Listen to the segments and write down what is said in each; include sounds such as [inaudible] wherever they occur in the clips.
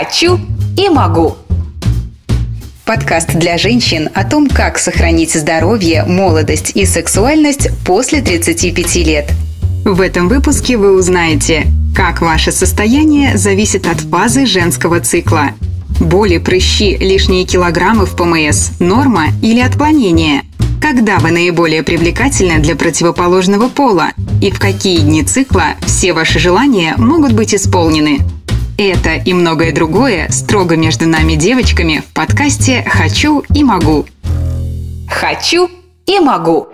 Хочу и могу. Подкаст для женщин о том, как сохранить здоровье, молодость и сексуальность после 35 лет. В этом выпуске вы узнаете, как ваше состояние зависит от фазы женского цикла. Боли, прыщи, лишние килограммы в ПМС – норма или отклонение? Когда вы наиболее привлекательны для противоположного пола? И в какие дни цикла все ваши желания могут быть исполнены? Это и многое другое строго между нами девочками в подкасте «Хочу и могу». «Хочу и могу»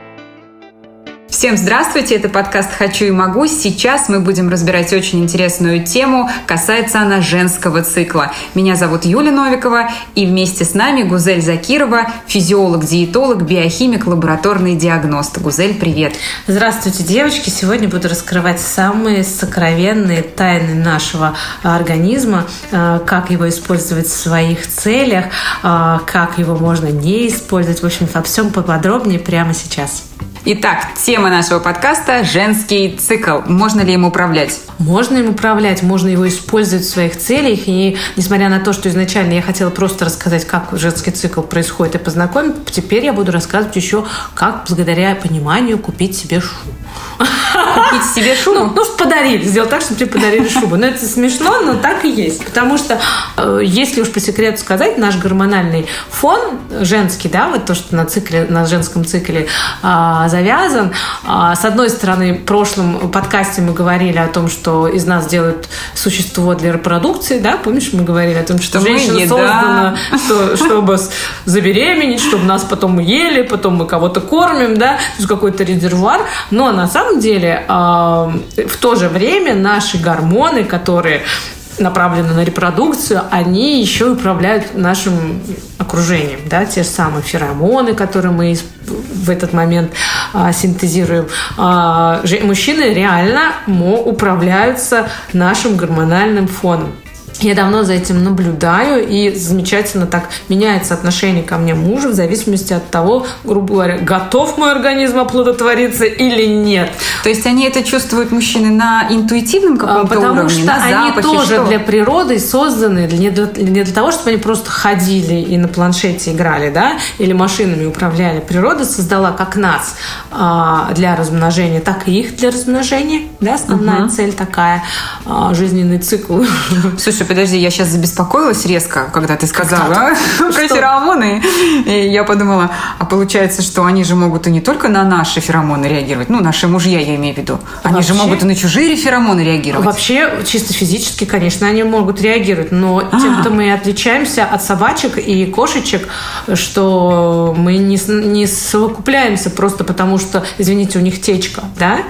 Всем здравствуйте, это подкаст «Хочу и могу». Сейчас мы будем разбирать очень интересную тему, касается она женского цикла. Меня зовут Юля Новикова, и вместе с нами Гузель Закирова, физиолог, диетолог, биохимик, лабораторный диагност. Гузель, привет! Здравствуйте, девочки! Сегодня буду раскрывать самые сокровенные тайны нашего организма, э, как его использовать в своих целях, э, как его можно не использовать. В общем, обо всем поподробнее прямо сейчас. Итак, тема нашего подкаста – женский цикл. Можно ли им управлять? Можно им управлять, можно его использовать в своих целях. И несмотря на то, что изначально я хотела просто рассказать, как женский цикл происходит и познакомить, теперь я буду рассказывать еще, как благодаря пониманию купить себе шубу. Купить себе шубу? Ну, ну подарили, сделать так, чтобы тебе подарили шубу. Но это смешно, но так и есть. Потому что, э, если уж по секрету сказать, наш гормональный фон женский, да, вот то, что на цикле, на женском цикле а, завязан. А, с одной стороны, в прошлом подкасте мы говорили о том, что из нас делают существо для репродукции, да, помнишь, мы говорили о том, что, что женщина создана, что, чтобы забеременеть, чтобы нас потом ели, потом мы кого-то кормим, да, то есть какой-то резервуар. Но на самом деле в то же время наши гормоны, которые направлены на репродукцию, они еще управляют нашим окружением. Да? Те же самые феромоны, которые мы в этот момент а, синтезируем. А, мужчины реально управляются нашим гормональным фоном. Я давно за этим наблюдаю, и замечательно так меняется отношение ко мне мужа в зависимости от того, грубо говоря, готов мой организм оплодотвориться или нет. То есть они это чувствуют мужчины на интуитивном а, каком-то Потому уровне, что они запахе, тоже что? для природы созданы не для, не для того, чтобы они просто ходили и на планшете играли, да, или машинами управляли. Природа создала как нас а, для размножения, так и их для размножения. Да, основная угу. цель такая, а, жизненный цикл. Слушай, подожди, я сейчас забеспокоилась резко, когда ты сказала [laughs] про феромоны. И я подумала, а получается, что они же могут и не только на наши феромоны реагировать, ну, наши мужья, я имею в виду. Они Вообще? же могут и на чужие феромоны реагировать. Вообще, чисто физически, конечно, они могут реагировать, но а. тем-то мы отличаемся от собачек и кошечек, что мы не, не совокупляемся просто потому, что, извините, у них течка, да?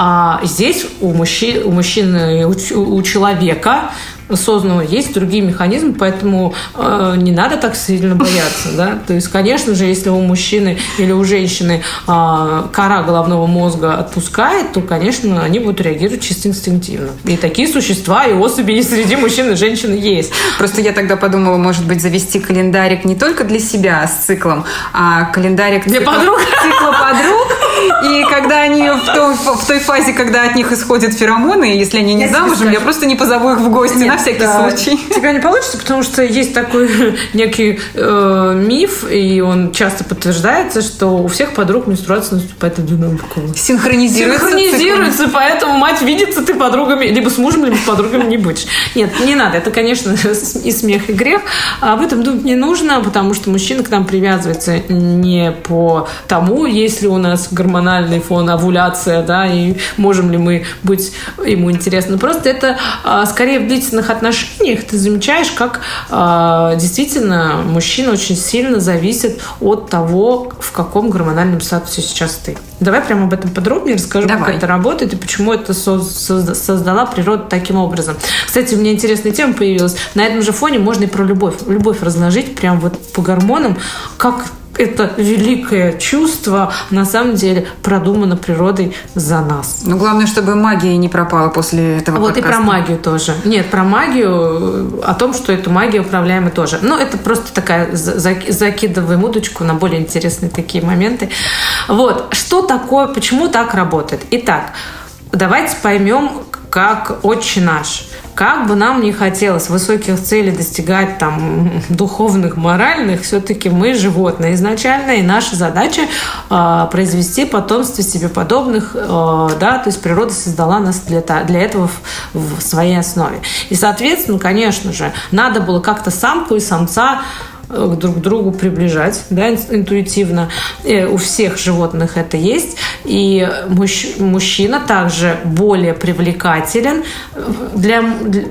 А здесь у мужчин, у мужчины, у, у человека созданного есть другие механизмы, поэтому э, не надо так сильно бояться, да. То есть, конечно же, если у мужчины или у женщины э, кора головного мозга отпускает, то, конечно, они будут реагировать чисто инстинктивно. И такие существа и особи и среди мужчин и женщин есть. Просто я тогда подумала, может быть, завести календарик не только для себя с циклом, а календарик для цикла, подруг. цикла подруг. И когда они в той, в той фазе, когда от них исходят феромоны, если они не я замужем, я просто не позову их в гости Нет, на всякий да. случай. Тебя не получится, потому что есть такой [laughs] некий э, миф, и он часто подтверждается, что у всех подруг менструация наступает одинаково. Синхронизируется. Синхронизируется, циклом. поэтому мать видится, ты подругами, либо с мужем, либо с подругами не будешь. Нет, не надо. Это, конечно, [laughs] и смех, и грех. А об этом думать не нужно, потому что мужчина к нам привязывается не по тому, если у нас гормональный фон, овуляция, да, и можем ли мы быть ему интересны. Просто это а, скорее в длительных отношениях ты замечаешь, как а, действительно мужчина очень сильно зависит от того, в каком гормональном статусе сейчас ты. Давай прямо об этом подробнее расскажу, Давай. как это работает и почему это создала природа таким образом. Кстати, у меня интересная тема появилась. На этом же фоне можно и про любовь. Любовь разложить прям вот по гормонам, как это великое чувство на самом деле продумано природой за нас. Но главное, чтобы магия не пропала после этого Вот подкаста. и про магию тоже. Нет, про магию, о том, что эту магию управляем тоже. Но это просто такая закидываем удочку на более интересные такие моменты. Вот. Что такое, почему так работает? Итак, давайте поймем, как «Отче наш». Как бы нам не хотелось высоких целей достигать, там, [laughs] духовных, моральных, все-таки мы животные изначально, и наша задача э, произвести потомство себе подобных, э, да, то есть природа создала нас для, для этого в, в своей основе. И, соответственно, конечно же, надо было как-то самку и самца друг к другу приближать, да, интуитивно. И э, у всех животных это есть. И мужч, мужчина также более привлекателен для,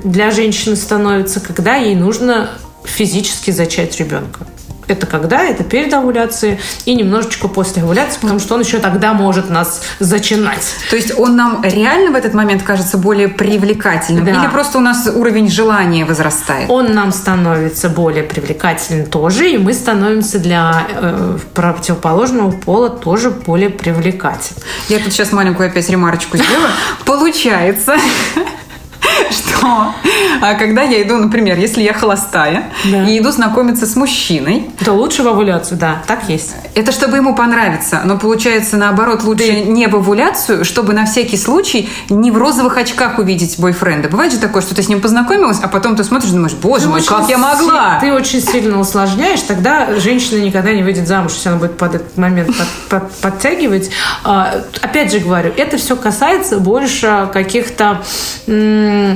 для женщины становится, когда ей нужно физически зачать ребенка. Это когда? Это перед овуляцией и немножечко после овуляции, потому что он еще тогда может нас зачинать. То есть он нам реально в этот момент кажется более привлекательным? Да. Или просто у нас уровень желания возрастает? Он нам становится более привлекательным тоже, и мы становимся для э, противоположного пола тоже более привлекательным. Я тут сейчас маленькую опять ремарочку сделаю. Получается, [laughs] [laughs] что а когда я иду, например, если я холостая да. и иду знакомиться с мужчиной, то лучше в овуляцию, да, так есть. Это чтобы ему понравиться, но получается наоборот лучше Ты... не в овуляцию, чтобы на всякий случай не в розовых очках увидеть бойфренда. Бывает же такое, что ты с ним познакомилась, а потом ты смотришь, думаешь, боже ты мой, как я могла? Ты очень сильно усложняешь, тогда женщина никогда не выйдет замуж, если она будет под этот момент под, под, подтягивать. А, опять же говорю, это все касается больше каких-то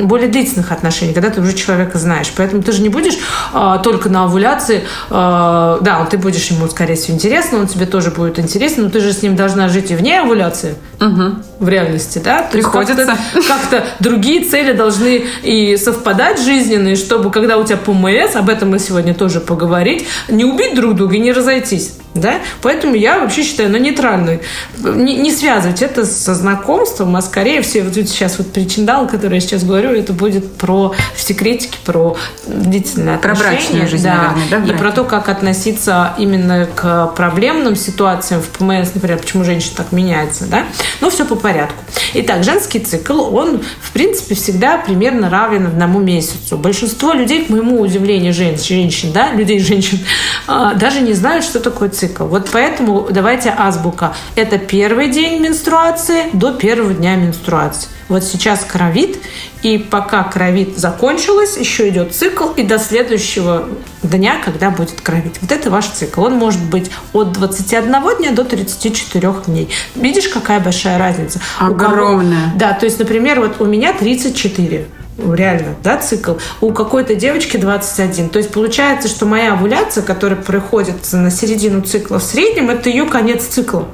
более длительных отношений, когда ты уже человека знаешь. Поэтому ты же не будешь а, только на овуляции, а, да, ты будешь ему, скорее всего, интересно, он тебе тоже будет интересен, но ты же с ним должна жить и вне овуляции угу. в реальности, да? Приходится. Как-то, как-то другие цели должны и совпадать жизненные, чтобы когда у тебя ПМС, об этом мы сегодня тоже поговорить, не убить друг друга и не разойтись. Да? Поэтому я вообще считаю на нейтральную. Не, не связывать это со знакомством, а скорее всего, вот сейчас вот причиндал, который я сейчас говорю, это будет про секретики, про длительные про отношения. Про брачную жизнь, да, наверное, да? И про то, как относиться именно к проблемным ситуациям в ПМС, например, почему женщина так меняется, да? Но все по порядку. Итак, женский цикл, он, в принципе, всегда примерно равен одному месяцу. Большинство людей, к моему удивлению, женщин, да, людей женщин, а, даже не знают, что такое цикл цикл. Вот поэтому давайте азбука. Это первый день менструации до первого дня менструации. Вот сейчас кровит, и пока кровит закончилась, еще идет цикл, и до следующего дня, когда будет кровить. Вот это ваш цикл. Он может быть от 21 дня до 34 дней. Видишь, какая большая разница? Огромная. Кого... Да, то есть, например, вот у меня 34 реально, да, цикл, у какой-то девочки 21. То есть получается, что моя овуляция, которая приходится на середину цикла в среднем, это ее конец цикла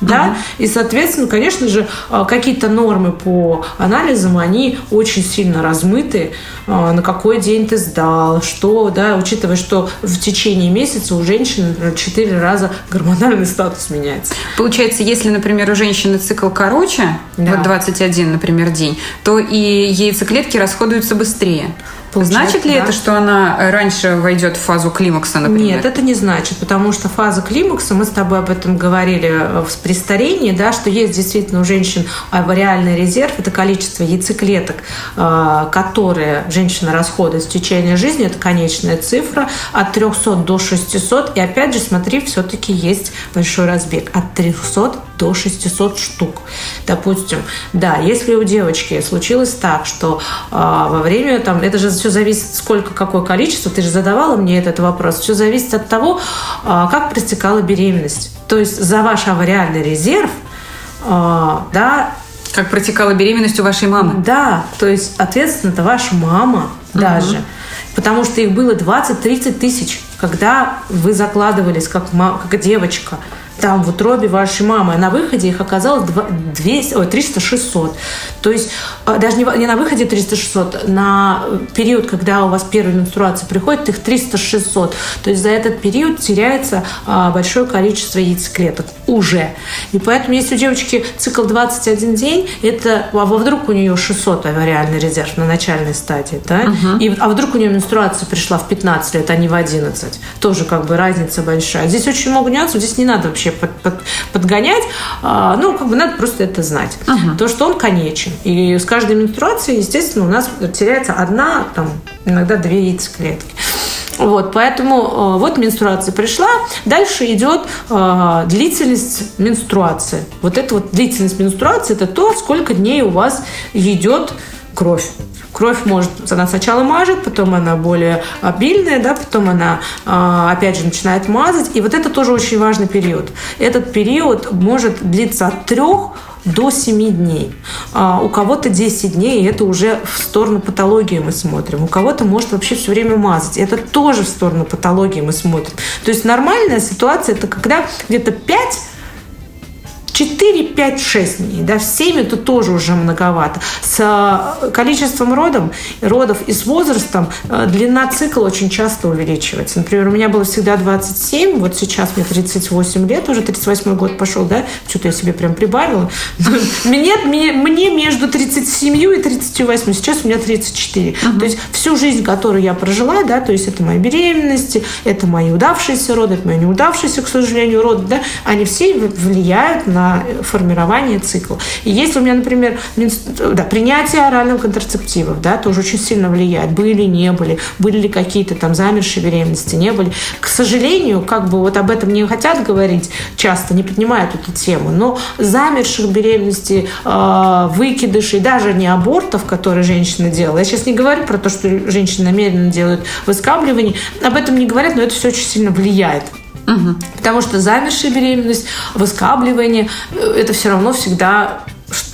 да, угу. и, соответственно, конечно же, а, какие-то нормы по анализам, они очень сильно размыты, а, на какой день ты сдал, что, да, учитывая, что в течение месяца у женщины четыре раза гормональный статус меняется. Получается, если, например, у женщины цикл короче, да. вот 21, например, день, то и яйцеклетки расходуются быстрее. Значит ли да. это, что она раньше войдет в фазу климакса, например? Нет, это не значит, потому что фаза климакса, мы с тобой об этом говорили э, при старении, да, что есть действительно у женщин авариальный резерв, это количество яйцеклеток, э, которые женщина расходует в течение жизни, это конечная цифра, от 300 до 600, и опять же, смотри, все-таки есть большой разбег, от 300 до 600 штук. Допустим, да, если у девочки случилось так, что э, во время, там, это же все зависит, сколько, какое количество, ты же задавала мне этот вопрос, все зависит от того, э, как протекала беременность. То есть за ваш авариальный резерв, э, да, как протекала беременность у вашей мамы? Да, то есть ответственно это ваша мама угу. даже. Потому что их было 20-30 тысяч, когда вы закладывались как, как девочка там в утробе вашей мамы. А на выходе их оказалось 200, ой, 300-600. То есть а, даже не, не на выходе 300-600, на период, когда у вас первая менструация приходит, их 300-600. То есть за этот период теряется а, большое количество яйцеклеток уже. И поэтому, если у девочки цикл 21 день, это, а вдруг у нее 600 авариальный резерв на начальной стадии, да? Угу. И, а вдруг у нее менструация пришла в 15 лет, а не в 11. Тоже как бы разница большая. Здесь очень много нюансов, здесь не надо вообще вообще под, под, подгонять. А, ну, как бы надо просто это знать. Угу. То, что он конечен. И с каждой менструацией, естественно, у нас теряется одна, там, иногда две яйцеклетки. Вот, поэтому э, вот менструация пришла, дальше идет э, длительность менструации. Вот эта вот длительность менструации – это то, сколько дней у вас идет кровь. Кровь может, она сначала мажет, потом она более обильная, да, потом она а, опять же начинает мазать. И вот это тоже очень важный период. Этот период может длиться от трех до 7 дней. А у кого-то 10 дней, и это уже в сторону патологии мы смотрим. У кого-то может вообще все время мазать. Это тоже в сторону патологии мы смотрим. То есть нормальная ситуация – это когда где-то 5 4, 5, 6 дней. Да, в 7 это тоже уже многовато. С э, количеством родом, родов и с возрастом э, длина цикла очень часто увеличивается. Например, у меня было всегда 27, вот сейчас мне 38 лет, уже 38 год пошел, да, что-то я себе прям прибавила. [laughs] Мне, мне, мне между 37 и 38, сейчас у меня 34. Uh-huh. То есть всю жизнь, которую я прожила, да, то есть это мои беременности, это мои удавшиеся роды, это мои неудавшиеся, к сожалению, роды, да, они все влияют на формирование цикла. И если у меня, например, да, принятие оральных контрацептивов, да, тоже очень сильно влияет. Были, не были, были ли какие-то там замершие беременности, не были. К сожалению, как бы вот об этом не хотят говорить часто, не поднимают эту тему, но замерших беременностей, э, выкидышей, даже не абортов, которые женщина делала. Я сейчас не говорю про то, что женщины намеренно делают выскабливание, об этом не говорят, но это все очень сильно влияет. Угу. Потому что замершая беременность, выскабливание, э, это все равно всегда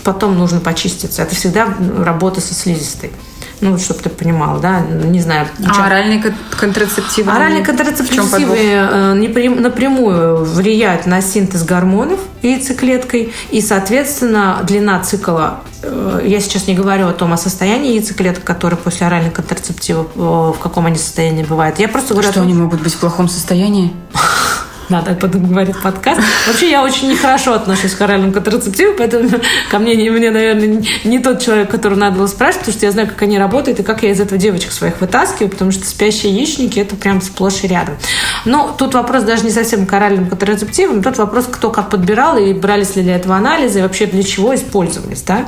потом нужно почиститься. Это всегда работа со слизистой. Ну, чтобы ты понимала, да, не знаю. А чем... оральные контрацептивы? Оральные контрацептивы э, напрямую влияют на синтез гормонов яйцеклеткой, и, соответственно, длина цикла э, я сейчас не говорю о том, о состоянии яйцеклеток, которые после оральных контрацептивов, в каком они состоянии бывают. Я просто говорю Что том, они могут быть в плохом состоянии? [laughs] надо говорит подкаст. Вообще, я очень нехорошо отношусь к оральным контрацептивам, поэтому ко мне, мне, наверное, не тот человек, которого надо было спрашивать, потому что я знаю, как они работают и как я из этого девочек своих вытаскиваю, потому что спящие яичники – это прям сплошь и рядом. Но тут вопрос даже не совсем к оральным контрацептивам, тут вопрос, кто как подбирал и брались ли для этого анализы, и вообще для чего использовались, да?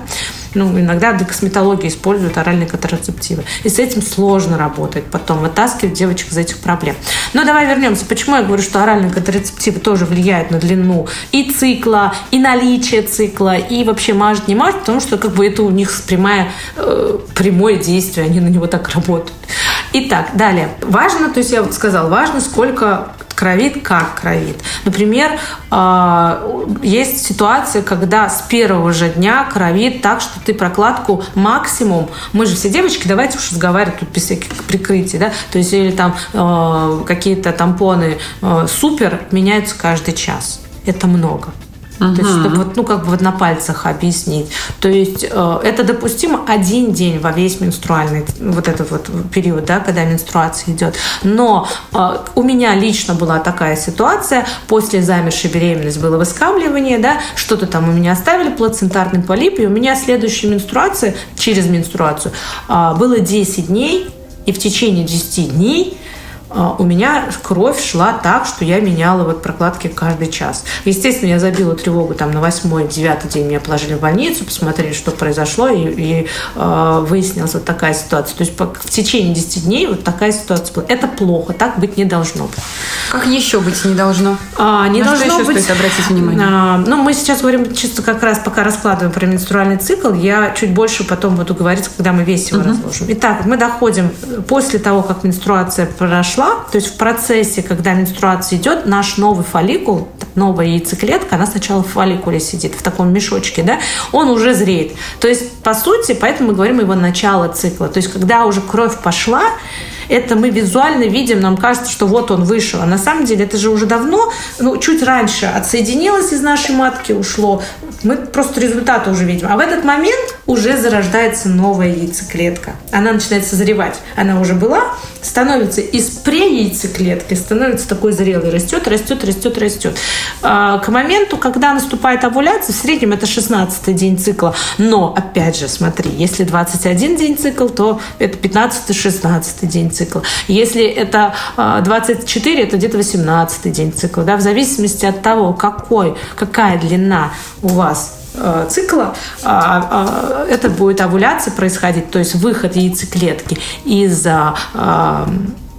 Ну, иногда для косметологии используют оральные контрацептивы. И с этим сложно работать потом, вытаскивать девочек из этих проблем. Но давай вернемся. Почему я говорю, что оральные контрацептивы тоже влияют на длину и цикла, и наличие цикла, и вообще мажет, не мажет, потому что как бы это у них прямое, э, прямое действие, они на него так работают. Итак, далее. Важно, то есть я сказала, важно, сколько кровит, как кровит. Например, а, есть ситуация, когда с первого же дня кровит так, что ты прокладку максимум, мы же все девочки, давайте уж разговаривать тут без всяких прикрытий, да, то есть или там а, какие-то тампоны а, супер меняются каждый час. Это много. Uh-huh. То есть, чтобы вот, ну, как бы вот на пальцах объяснить. То есть, э, это допустимо один день во весь менструальный вот этот вот период, да, когда менструация идет. Но э, у меня лично была такая ситуация, после замершей беременности было выскабливание, да, что-то там у меня оставили, плацентарный полип, и у меня следующая менструация, через менструацию, э, было 10 дней, и в течение 10 дней у меня кровь шла так, что я меняла вот прокладки каждый час. Естественно, я забила тревогу там на восьмой, девятый день меня положили в больницу, посмотрели, что произошло, и, и э, выяснилась вот такая ситуация. То есть по, в течение 10 дней вот такая ситуация была. Это плохо, так быть не должно быть. Как еще быть не должно? А, не на должно что еще быть. Стоит обратить внимание? А, ну, мы сейчас говорим чисто как раз, пока раскладываем про менструальный цикл, я чуть больше потом буду говорить, когда мы весь его угу. разложим. Итак, мы доходим после того, как менструация прошла, прошла, то есть в процессе, когда менструация идет, наш новый фолликул, новая яйцеклетка, она сначала в фолликуле сидит, в таком мешочке, да, он уже зреет. То есть, по сути, поэтому мы говорим его начало цикла. То есть, когда уже кровь пошла, это мы визуально видим, нам кажется, что вот он вышел. А на самом деле это же уже давно, ну, чуть раньше отсоединилось из нашей матки, ушло. Мы просто результаты уже видим. А в этот момент уже зарождается новая яйцеклетка. Она начинает созревать. Она уже была, становится из преяйцеклетки, становится такой зрелой, растет, растет, растет, растет. А, к моменту, когда наступает овуляция, в среднем это 16 день цикла. Но, опять же, смотри, если 21 день цикл, то это 15-16 день цикла. Если это 24, а, это где-то 18 день цикла. Да? В зависимости от того, какой, какая длина у вас а, цикла, а, это будет овуляция происходить, то есть выход яйцеклетки из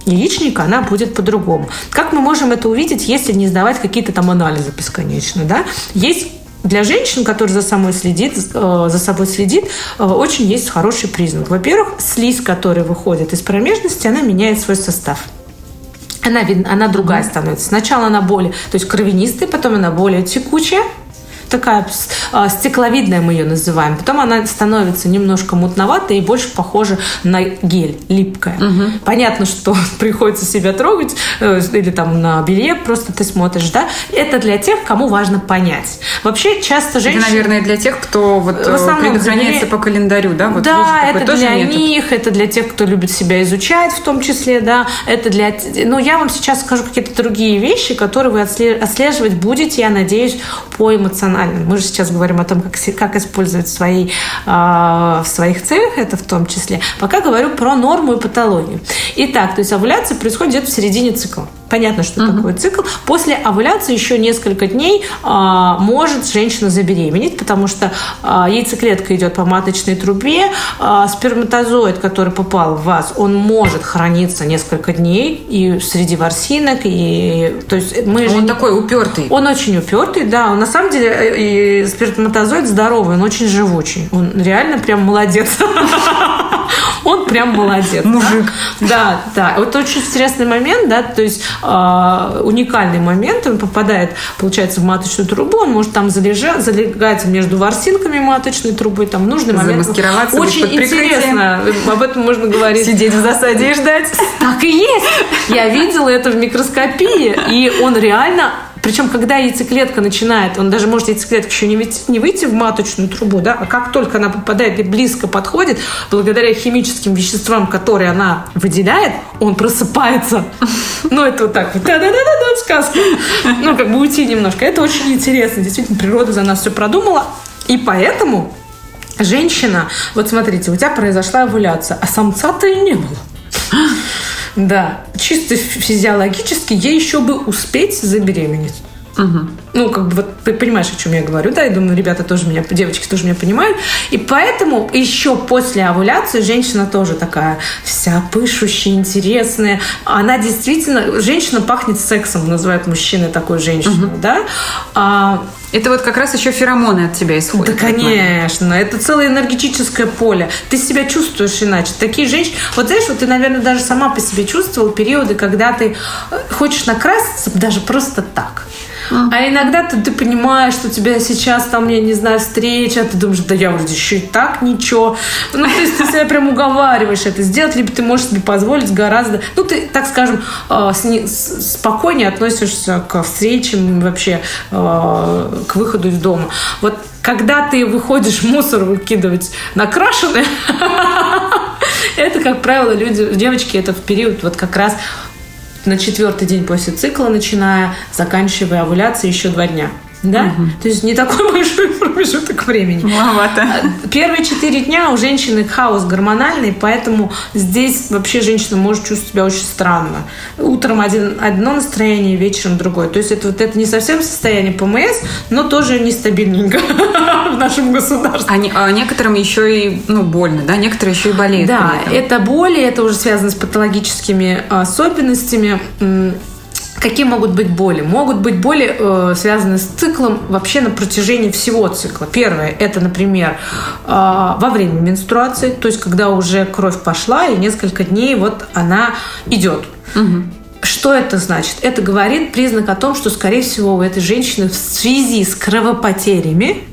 яичника, она будет по-другому. Как мы можем это увидеть, если не сдавать какие-то там анализы бесконечно? Да? Есть для женщин, которые за собой следит, э, за собой следит, э, очень есть хороший признак. Во-первых, слизь, которая выходит из промежности, она меняет свой состав она, она другая становится. Сначала она более, то есть кровянистая, потом она более текучая, такая а, стекловидная мы ее называем. Потом она становится немножко мутноватая и больше похожа на гель, липкая. Угу. Понятно, что [laughs] приходится себя трогать э, или там на белье просто ты смотришь, да? Это для тех, кому важно понять. Вообще часто женщины... Это, наверное, для тех, кто вот основном предохраняется по календарю, да? Вот да, это для метод. них, это для тех, кто любит себя изучать в том числе, да. Это для... Ну, я вам сейчас скажу какие-то другие вещи, которые вы отслеживать будете, я надеюсь, по эмоциональному рациональным. Мы же сейчас говорим о том, как, как использовать свои, э, в своих целях, это в том числе. Пока говорю про норму и патологию. Итак, то есть овуляция происходит где-то в середине цикла. Понятно, что угу. такое цикл. После овуляции еще несколько дней а, может женщина забеременеть, потому что а, яйцеклетка идет по маточной трубе, а, сперматозоид, который попал в вас, он может храниться несколько дней и среди ворсинок, и то есть мы он же такой упертый. Он очень упертый, да. Он, на самом деле э, и сперматозоид здоровый, он очень живучий, он реально прям молодец. [laughs] Он прям молодец. Мужик. Да, да. Это очень интересный момент, да, то есть э, уникальный момент. Он попадает, получается, в маточную трубу, он может там залежать, залегать между ворсинками маточной трубы, там нужный момент. Очень интересно. Об этом можно говорить. Сидеть в засаде и ждать. Так и есть. Я видела это в микроскопии, и он реально причем, когда яйцеклетка начинает, он даже может яйцеклетка еще не выйти, не выйти в маточную трубу, да, а как только она попадает и близко подходит, благодаря химическим веществам, которые она выделяет, он просыпается. Ну, это вот так вот. Да-да-да-да, сказка. Ну, как бы уйти немножко. Это очень интересно. Действительно, природа за нас все продумала. И поэтому женщина, вот смотрите, у тебя произошла овуляция, а самца-то и не было. Да, чисто физиологически ей еще бы успеть забеременеть. Угу. Ну, как бы вот ты понимаешь, о чем я говорю, да? Я думаю, ребята тоже меня, девочки тоже меня понимают. И поэтому еще после овуляции женщина тоже такая вся пышущая, интересная. Она действительно, женщина пахнет сексом, называют мужчины такой женщину, угу. да? А, это вот как раз еще феромоны от тебя исходят. Да, конечно. Это целое энергетическое поле. Ты себя чувствуешь иначе. Такие женщины... Вот знаешь, вот ты, наверное, даже сама по себе чувствовал периоды, когда ты э, хочешь накраситься даже просто так. А иногда ты, ты понимаешь, что у тебя сейчас там, я не знаю, встреча, ты думаешь, да я вроде еще и так ничего. Ну, то есть ты себя прям уговариваешь это сделать, либо ты можешь себе позволить гораздо, ну, ты, так скажем, э, спокойнее относишься к встречам вообще, э, к выходу из дома. Вот когда ты выходишь мусор выкидывать накрашенное, [laughs] это, как правило, люди, девочки, это в период вот как раз на четвертый день после цикла, начиная, заканчивая овуляцией еще два дня. Да? Угу. То есть не такой [laughs] большой промежуток времени. Маловато. А, первые четыре дня у женщины хаос гормональный, поэтому здесь вообще женщина может чувствовать себя очень странно. Утром один, одно настроение, вечером другое. То есть это, вот, это не совсем состояние ПМС, но тоже нестабильненько [laughs] в нашем государстве. А, а некоторым еще и ну, больно, да? Некоторые еще и болеют. Да, это боли, это уже связано с патологическими особенностями Какие могут быть боли? Могут быть боли, э, связанные с циклом вообще на протяжении всего цикла. Первое – это, например, э, во время менструации, то есть когда уже кровь пошла и несколько дней вот она идет. Угу. Что это значит? Это говорит признак о том, что, скорее всего, у этой женщины в связи с кровопотерями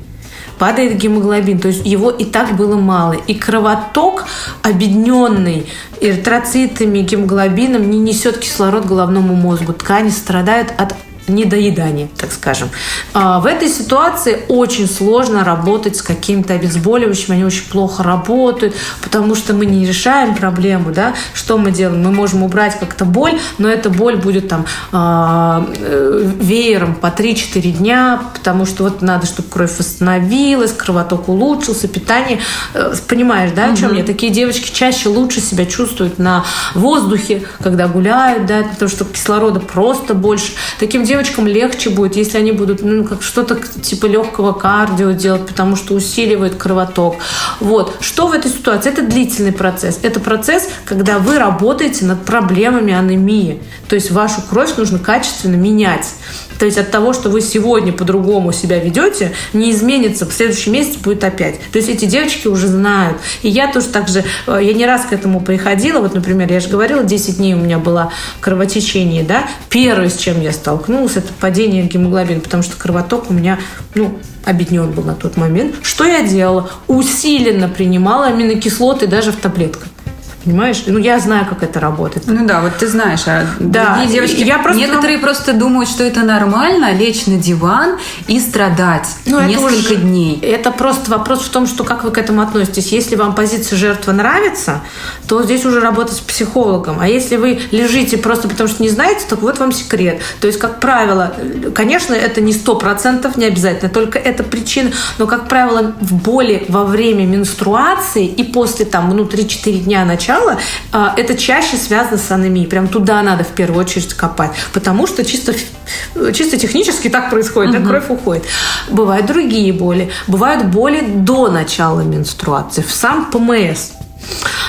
падает гемоглобин, то есть его и так было мало. И кровоток, объединенный эритроцитами, гемоглобином, не несет кислород головному мозгу. Ткани страдают от недоедания, так скажем. А, в этой ситуации очень сложно работать с каким-то обезболивающим, они очень плохо работают, потому что мы не решаем проблему, да, что мы делаем? Мы можем убрать как-то боль, но эта боль будет там а, э, веером по 3-4 дня, потому что вот надо, чтобы кровь восстановилась, кровоток улучшился, питание, э, понимаешь, да, о чем угу. я? Такие девочки чаще лучше себя чувствуют на воздухе, когда гуляют, да, потому что кислорода просто больше. Таким девочкам девочкам легче будет, если они будут ну, как что-то типа легкого кардио делать, потому что усиливает кровоток. Вот. Что в этой ситуации? Это длительный процесс. Это процесс, когда вы работаете над проблемами анемии. То есть вашу кровь нужно качественно менять. То есть от того, что вы сегодня по-другому себя ведете, не изменится, в следующем месяце будет опять. То есть эти девочки уже знают. И я тоже так же, э, я не раз к этому приходила, вот, например, я же говорила, 10 дней у меня было кровотечение, да, первое, с чем я столкнулась, это падение гемоглобина, потому что кровоток у меня, ну, обеднен был на тот момент. Что я делала? Усиленно принимала аминокислоты даже в таблетках. Понимаешь? Ну, я знаю, как это работает. Ну да, вот ты знаешь, а да. другие девочки... Я просто... Некоторые просто думают, что это нормально, лечь на диван и страдать ну, несколько это уже, дней. Это просто вопрос в том, что как вы к этому относитесь. Если вам позиция жертвы нравится, то здесь уже работать с психологом. А если вы лежите просто потому, что не знаете, то вот вам секрет. То есть, как правило, конечно, это не сто процентов, не обязательно, только это причина, но, как правило, в боли во время менструации и после там, ну, 3-4 дня начала начала, а, это чаще связано с анемией. Прям туда надо в первую очередь копать. Потому что чисто, чисто технически так происходит, угу. кровь уходит. Бывают другие боли. Бывают боли до начала менструации, в сам ПМС.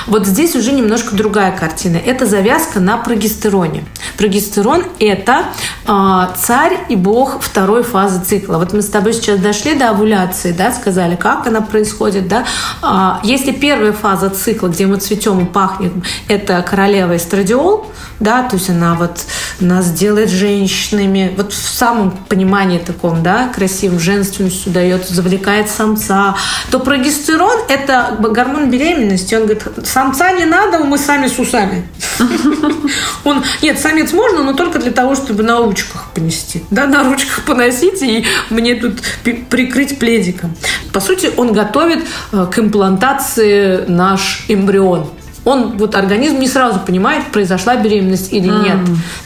Вот здесь уже немножко другая картина. Это завязка на прогестероне. Прогестерон – это э, царь и бог второй фазы цикла. Вот мы с тобой сейчас дошли до овуляции, да, сказали, как она происходит, да. Э, если первая фаза цикла, где мы цветем и пахнем, это королева эстрадиол, да, то есть она вот нас делает женщинами, вот в самом понимании таком, да, красивым, женственностью дает, завлекает самца, то прогестерон – это гормон беременности, он говорит, самца не надо, мы сами с усами. [laughs] Он, нет, самец можно, но только для того, чтобы на ручках понести. Да, на ручках поносить и мне тут прикрыть пледиком. По сути, он готовит э, к имплантации наш эмбрион он вот организм не сразу понимает, произошла беременность или нет,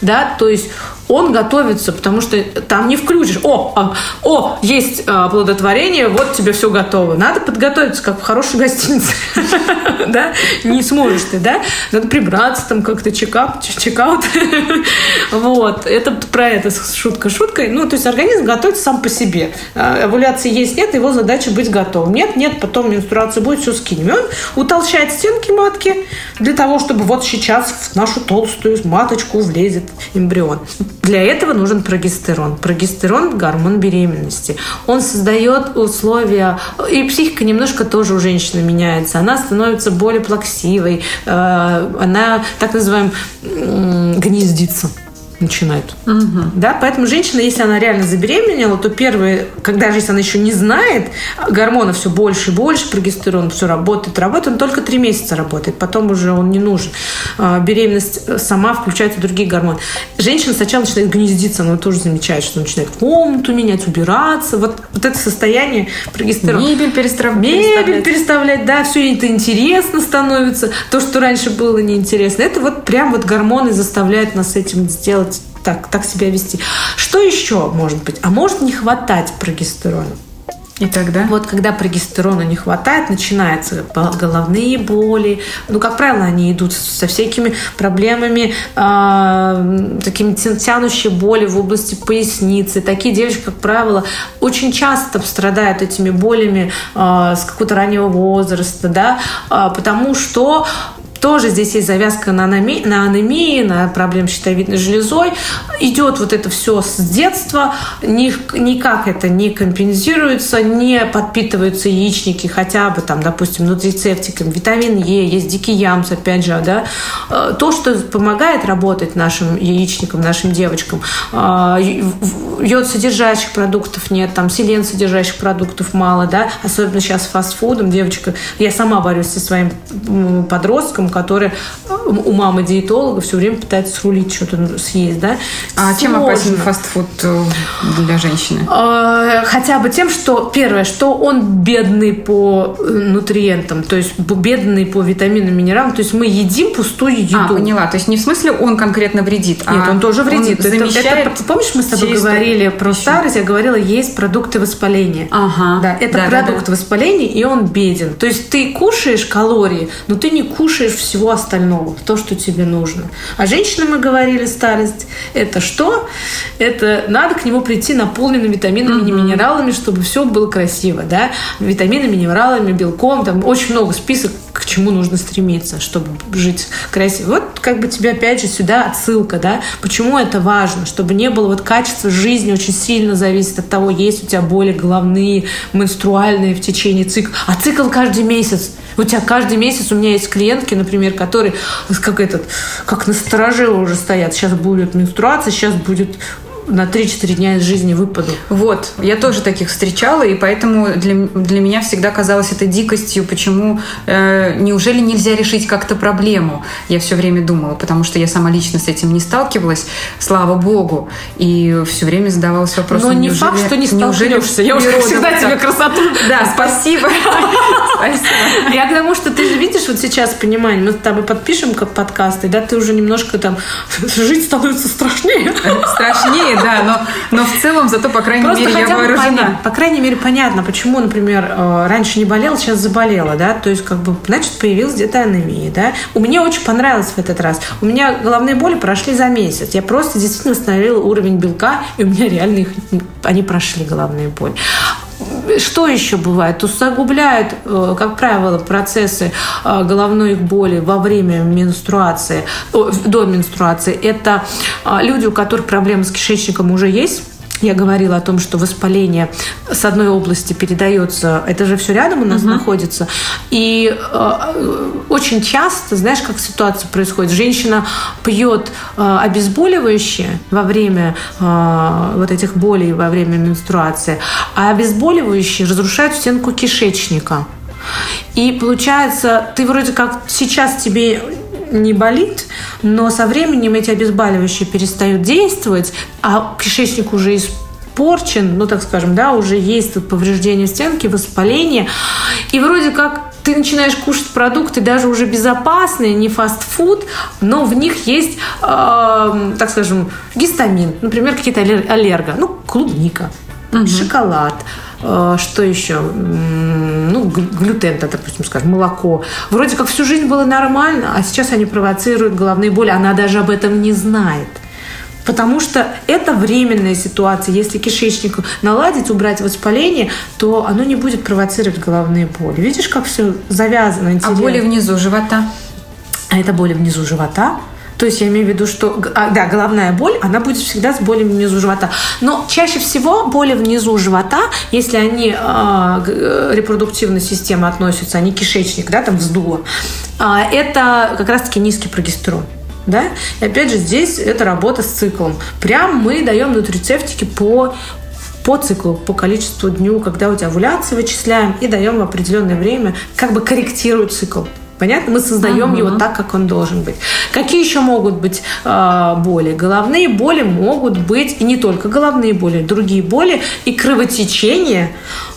да, то есть он готовится, потому что там не включишь. О, а, о, есть а, плодотворение, вот тебе все готово. Надо подготовиться, как в хорошей гостинице. [laughs] да? Не сможешь ты, да? Надо прибраться там как-то, чекап, чекаут. [laughs] вот. Это про это шутка шуткой. Ну, то есть организм готовится сам по себе. А, овуляции есть, нет, его задача быть готовым. Нет, нет, потом менструация будет, все скинем. Он утолщает стенки матки для того, чтобы вот сейчас в нашу толстую маточку влезет эмбрион. Для этого нужен прогестерон. Прогестерон – гормон беременности. Он создает условия, и психика немножко тоже у женщины меняется. Она становится более плаксивой, э, она, так называем, гнездится начинают. Угу. Да, поэтому женщина, если она реально забеременела, то первое, когда если она еще не знает, гормона все больше и больше, прогестерон все работает, работает, он только три месяца работает, потом уже он не нужен. А, беременность сама включает и другие гормоны. Женщина сначала начинает гнездиться, но тоже замечает, что начинает комнату менять, убираться. Вот, вот это состояние прогестерона. Мебель переставлять. Мебель переставлять, да, все это интересно становится. То, что раньше было неинтересно. Это вот прям вот гормоны заставляют нас этим сделать так, так себя вести. Что еще может быть? А может не хватать прогестерона? И тогда? Вот когда прогестерона не хватает, начинаются головные боли. Ну, как правило, они идут со всякими проблемами, э, такими тянущие боли в области поясницы. Такие девочки, как правило, очень часто страдают этими болями э, с какого-то раннего возраста, да, э, потому что тоже здесь есть завязка на анемии, на, анемии, на проблем с щитовидной железой. Идет вот это все с детства, никак это не компенсируется, не подпитываются яичники хотя бы там, допустим, нутрицептиками, витамин Е, есть дикий ямс, опять же, да. Э, то, что помогает работать нашим яичникам, нашим девочкам, э, йод содержащих продуктов нет, там селен содержащих продуктов мало, да, особенно сейчас фастфудом девочка, я сама борюсь со своим подростком, который у мамы диетолога все время пытается срулить что-то съесть, да. А Сложно. чем опасен фастфуд э, для женщины? А, хотя бы тем, что первое, что он бедный по э, нутриентам, то есть бедный по витаминам, минералам, то есть мы едим пустую еду. А, поняла. То есть не в смысле он конкретно вредит, Нет, а он тоже вредит. Он это, это, помнишь, мы с тобой говорили про старость, я говорила, есть продукты воспаления. Ага. Да, это да, продукт да, да. воспаления, и он беден. То есть ты кушаешь калории, но ты не кушаешь всего остального. То, что тебе нужно. А женщинам мы говорили, старость – это что? Это надо к нему прийти наполненным витаминами и минералами, чтобы все было красиво, да? Витаминами, минералами, белком, там очень много список, к чему нужно стремиться, чтобы жить красиво. Вот как бы тебе опять же сюда отсылка, да? Почему это важно? Чтобы не было вот качество жизни очень сильно зависит от того, есть у тебя боли головные, менструальные в течение цикла. А цикл каждый месяц. У тебя каждый месяц у меня есть клиентки, например, которые как этот, как на стороже уже стоят. Сейчас будет менструация, сейчас будет на 3-4 дня из жизни выпаду. Вот, я тоже таких встречала, и поэтому для, для меня всегда казалось это дикостью, почему, э, неужели нельзя решить как-то проблему? Я все время думала, потому что я сама лично с этим не сталкивалась, слава богу, и все время задавалась вопросом, Но не факт, что не сталкиваешься. Я уже всегда тебе красоту. Да, спасибо. [laughs] Спасибо. Я к тому, что ты же видишь вот сейчас понимание, мы с тобой подпишем как подкасты, да, ты уже немножко там [laughs] жить становится страшнее. Страшнее, да, но, но в целом зато, по крайней Просто мере, я вооружена. Понять, по крайней мере, понятно, почему, например, э, раньше не болела, сейчас заболела, да, то есть, как бы, значит, появилась где-то анемия, да. У меня очень понравилось в этот раз. У меня головные боли прошли за месяц. Я просто действительно восстановила уровень белка, и у меня реально их, они прошли головные боли. Что еще бывает? Усугубляют, э, как правило, процессы э, головной боли во время менструации, до менструации. Это люди, у которых проблемы с кишечником уже есть, я говорила о том, что воспаление с одной области передается, это же все рядом у нас угу. находится. И э, очень часто, знаешь, как ситуация происходит, женщина пьет э, обезболивающее во время э, вот этих болей, во время менструации, а обезболивающие разрушают стенку кишечника. И получается, ты вроде как сейчас тебе не болит, но со временем эти обезболивающие перестают действовать, а кишечник уже испорчен, ну так скажем, да, уже есть тут повреждение стенки, воспаление, и вроде как ты начинаешь кушать продукты даже уже безопасные, не фастфуд, но в них есть, э, так скажем, гистамин, например, какие-то аллерго, ну, клубника, угу. шоколад, что еще? Ну, глютен, допустим, скажем, молоко. Вроде как всю жизнь было нормально, а сейчас они провоцируют головные боли. Она даже об этом не знает. Потому что это временная ситуация. Если кишечник наладить, убрать воспаление, то оно не будет провоцировать головные боли. Видишь, как все завязано? Интересно. А боли внизу живота? А это боли внизу живота. То есть я имею в виду, что а, да, головная боль, она будет всегда с болями внизу живота. Но чаще всего боли внизу живота, если они а, э, репродуктивной системы относятся, они кишечник, да, там вздуло, а, это как раз-таки низкий прогестерон. Да? И опять же, здесь это работа с циклом. Прям мы даем нутрицептики по по циклу, по количеству дню, когда у тебя овуляции вычисляем и даем в определенное время, как бы корректируют цикл. Понятно? Мы создаем uh-huh. его так, как он должен быть. Какие еще могут быть э, боли? Головные боли могут быть, и не только головные боли, другие боли и кровотечения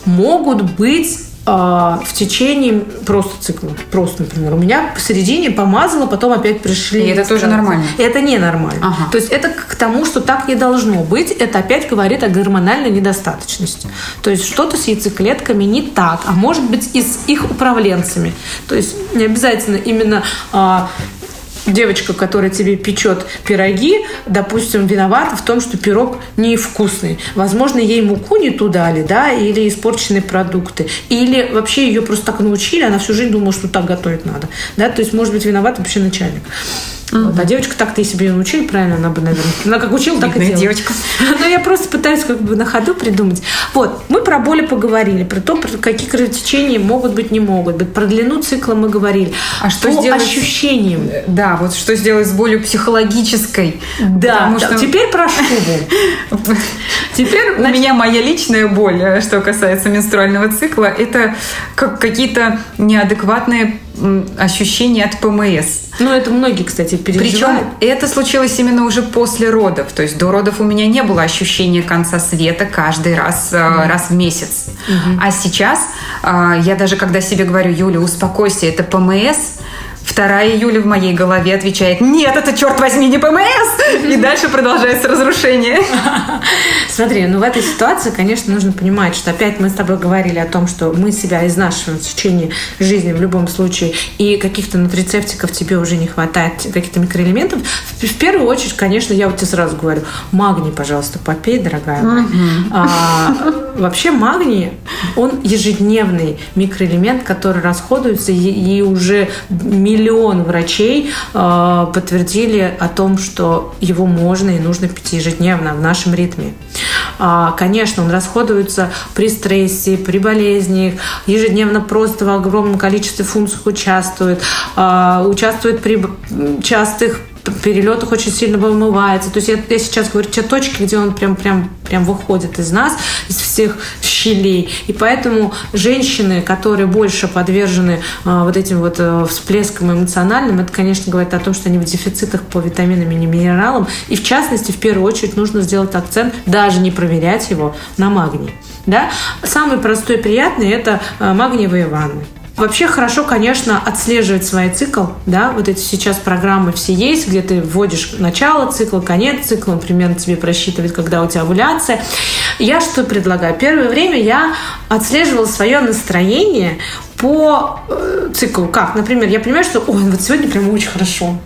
могут быть а, в течение просто цикла. Просто, например, у меня посередине помазала, потом опять пришли. И это тоже нормально? Это не нормально. Ага. То есть это к тому, что так не должно быть. Это опять говорит о гормональной недостаточности. То есть что-то с яйцеклетками не так, а может быть и с их управленцами. То есть не обязательно именно а, девочка, которая тебе печет пироги, допустим, виновата в том, что пирог невкусный. Возможно, ей муку не ту дали, да, или испорченные продукты. Или вообще ее просто так научили, она всю жизнь думала, что так готовить надо. Да? То есть, может быть, виноват вообще начальник. Mm-hmm. Вот. А девочка так-то, если бы ее научили правильно, она бы, наверное, она как учила, так и делала. девочка. [laughs] Но я просто пытаюсь как бы на ходу придумать. Вот, мы про боли поговорили, про то, про какие кровотечения могут быть, не могут быть. Про длину цикла мы говорили. А что По сделать... ощущениям. Да, вот что сделать с болью психологической. Да, да. Что... теперь про шубу. [laughs] Теперь у меня моя личная боль, э, что касается менструального цикла, это как какие-то неадекватные ощущения от ПМС. Ну, это многие, кстати, переживают. Причем это случилось именно уже после родов. То есть до родов у меня не было ощущения конца света каждый раз, mm-hmm. раз в месяц. Mm-hmm. А сейчас э, я даже когда себе говорю, Юля, успокойся, это ПМС, Вторая Юля в моей голове отвечает, нет, это, черт возьми, не ПМС! И дальше продолжается разрушение. [laughs] Смотри, ну в этой ситуации, конечно, нужно понимать, что опять мы с тобой говорили о том, что мы себя изнашиваем в течение жизни в любом случае, и каких-то нутрицептиков тебе уже не хватает, каких-то микроэлементов. В первую очередь, конечно, я вот тебе сразу говорю, магний, пожалуйста, попей, дорогая моя. А, вообще магний, он ежедневный микроэлемент, который расходуется, и, и уже миллион врачей э, подтвердили о том, что его можно и нужно пить ежедневно в нашем ритме. А, конечно, он расходуется при стрессе, при болезни, ежедневно просто в огромном количестве функций участвует, а, участвует при частых перелетах очень сильно вымывается. То есть я, я сейчас говорю те точки, где он прям, прям, прям выходит из нас, из всех щелей. И поэтому женщины, которые больше подвержены а, вот этим вот а, всплескам эмоциональным, это, конечно, говорит о том, что они в дефицитах по витаминам и минералам. И в частности, в первую очередь, нужно сделать акцент, даже не проверять его, на магний. Да? Самый простой и приятный – это а, магниевые ванны. Вообще хорошо, конечно, отслеживать свой цикл, да, вот эти сейчас программы все есть, где ты вводишь начало цикла, конец цикла, он примерно тебе просчитывает, когда у тебя овуляция. Я что предлагаю? Первое время я отслеживала свое настроение по э, циклу. Как? Например, я понимаю, что, ой, вот сегодня прям очень хорошо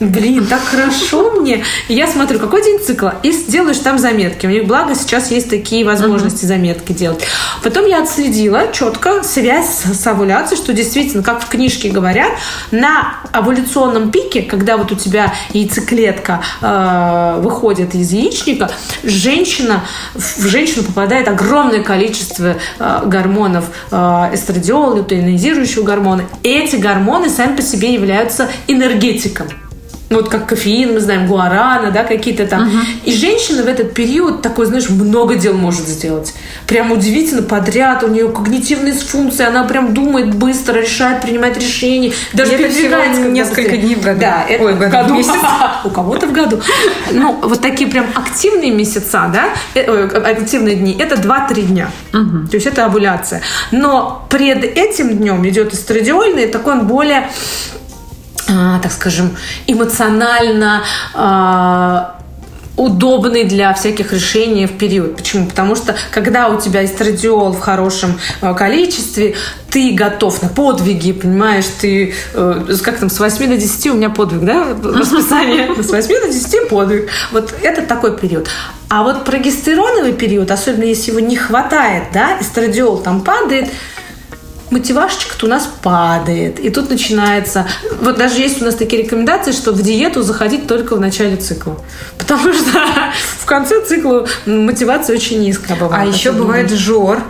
блин, так хорошо мне. И я смотрю, какой день цикла, и делаешь там заметки. У них, благо, сейчас есть такие возможности uh-huh. заметки делать. Потом я отследила четко связь с, с овуляцией, что действительно, как в книжке говорят, на овуляционном пике, когда вот у тебя яйцеклетка э, выходит из яичника, женщина, в женщину попадает огромное количество э, гормонов э, эстрадиола, лютеинизирующего гормона. Эти гормоны сами по себе являются энергетиком. Ну, вот как кофеин, мы знаем, гуарана, да, какие-то там. Угу. И женщина в этот период такой, знаешь, много дел может сделать. Прям удивительно подряд, у нее когнитивные функции, она прям думает быстро, решает, принимает решения, даже передвигается. несколько дней в году. Да, это Ой, в году. Месяц. [laughs] У кого-то в году. Ну, вот такие прям активные месяца, да, э, активные дни, это 2-3 дня. Угу. То есть это овуляция. Но пред этим днем идет эстрадиольный, такой он более так скажем, эмоционально а, удобный для всяких решений в период. Почему? Потому что когда у тебя эстрадиол в хорошем а, количестве, ты готов на подвиги, понимаешь, ты э, как там с 8 до 10 у меня подвиг, да, [laughs] расписание, с 8 до 10 подвиг. Вот это такой период. А вот прогестероновый период, особенно если его не хватает, да, эстрадиол там падает, мотивашечка-то у нас падает. И тут начинается... Вот даже есть у нас такие рекомендации, что в диету заходить только в начале цикла. Потому [laughs] что в конце цикла мотивация очень низкая бывает. А еще бывает жор.